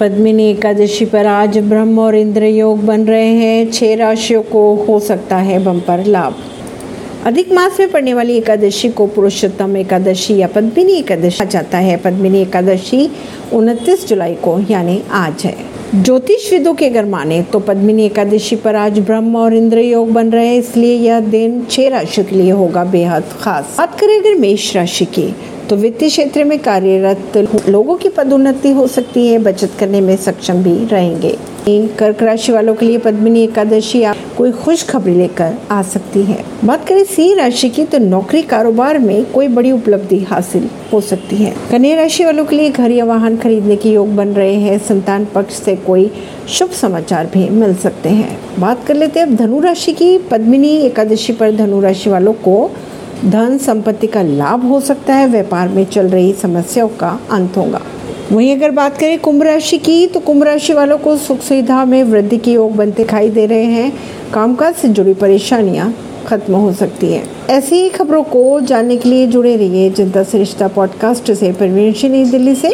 पद्मिनी एकादशी पर आज ब्रह्म और इंद्र योग बन रहे हैं। छह राशियों को हो सकता है बम्पर लाभ। अधिक मास में पड़ने वाली एकादशी को पुरुषोत्तम एकादशी या पद्मिनी एकादशी जाता है। पद्मिनी एकादशी 29 जुलाई को, यानी आज है। ज्योतिष विदों के अगर माने तो पद्मिनी एकादशी पर आज ब्रह्म और इंद्र योग बन रहे हैं, इसलिए यह दिन छह राशियों के लिए होगा बेहद खास। बात करें अगर मेष राशि की तो वित्तीय क्षेत्र में कार्यरत लोगों की पदोन्नति हो सकती है, बचत करने में सक्षम भी रहेंगे। कर्क राशि वालों के लिए पद्मिनी एकादशी आप कोई खुश खबरी लेकर आ सकती है। बात करें सिंह राशि की तो नौकरी कारोबार में कोई बड़ी उपलब्धि हासिल हो सकती है। कन्या राशि वालों के लिए घर या वाहन खरीदने के योग बन रहे हैं। संतान पक्ष से कोई शुभ समाचार भी मिल सकते हैं। बात कर लेते हैं अब धनु राशि की, पद्मिनी एकादशी पर धनु राशि वालों को धन संपत्ति का लाभ हो सकता है, व्यापार में चल रही समस्याओं का अंत होगा। वहीं अगर बात करें कुंभ राशि की तो कुंभ राशि वालों को सुख सुविधा में वृद्धि के योग बनते दिखाई दे रहे हैं। कामकाज से जुड़ी परेशानियाँ खत्म हो सकती है। ऐसी ही खबरों को जानने के लिए जुड़े रहिए जनता से रिश्ता पॉडकास्ट से। परवीन नई दिल्ली से।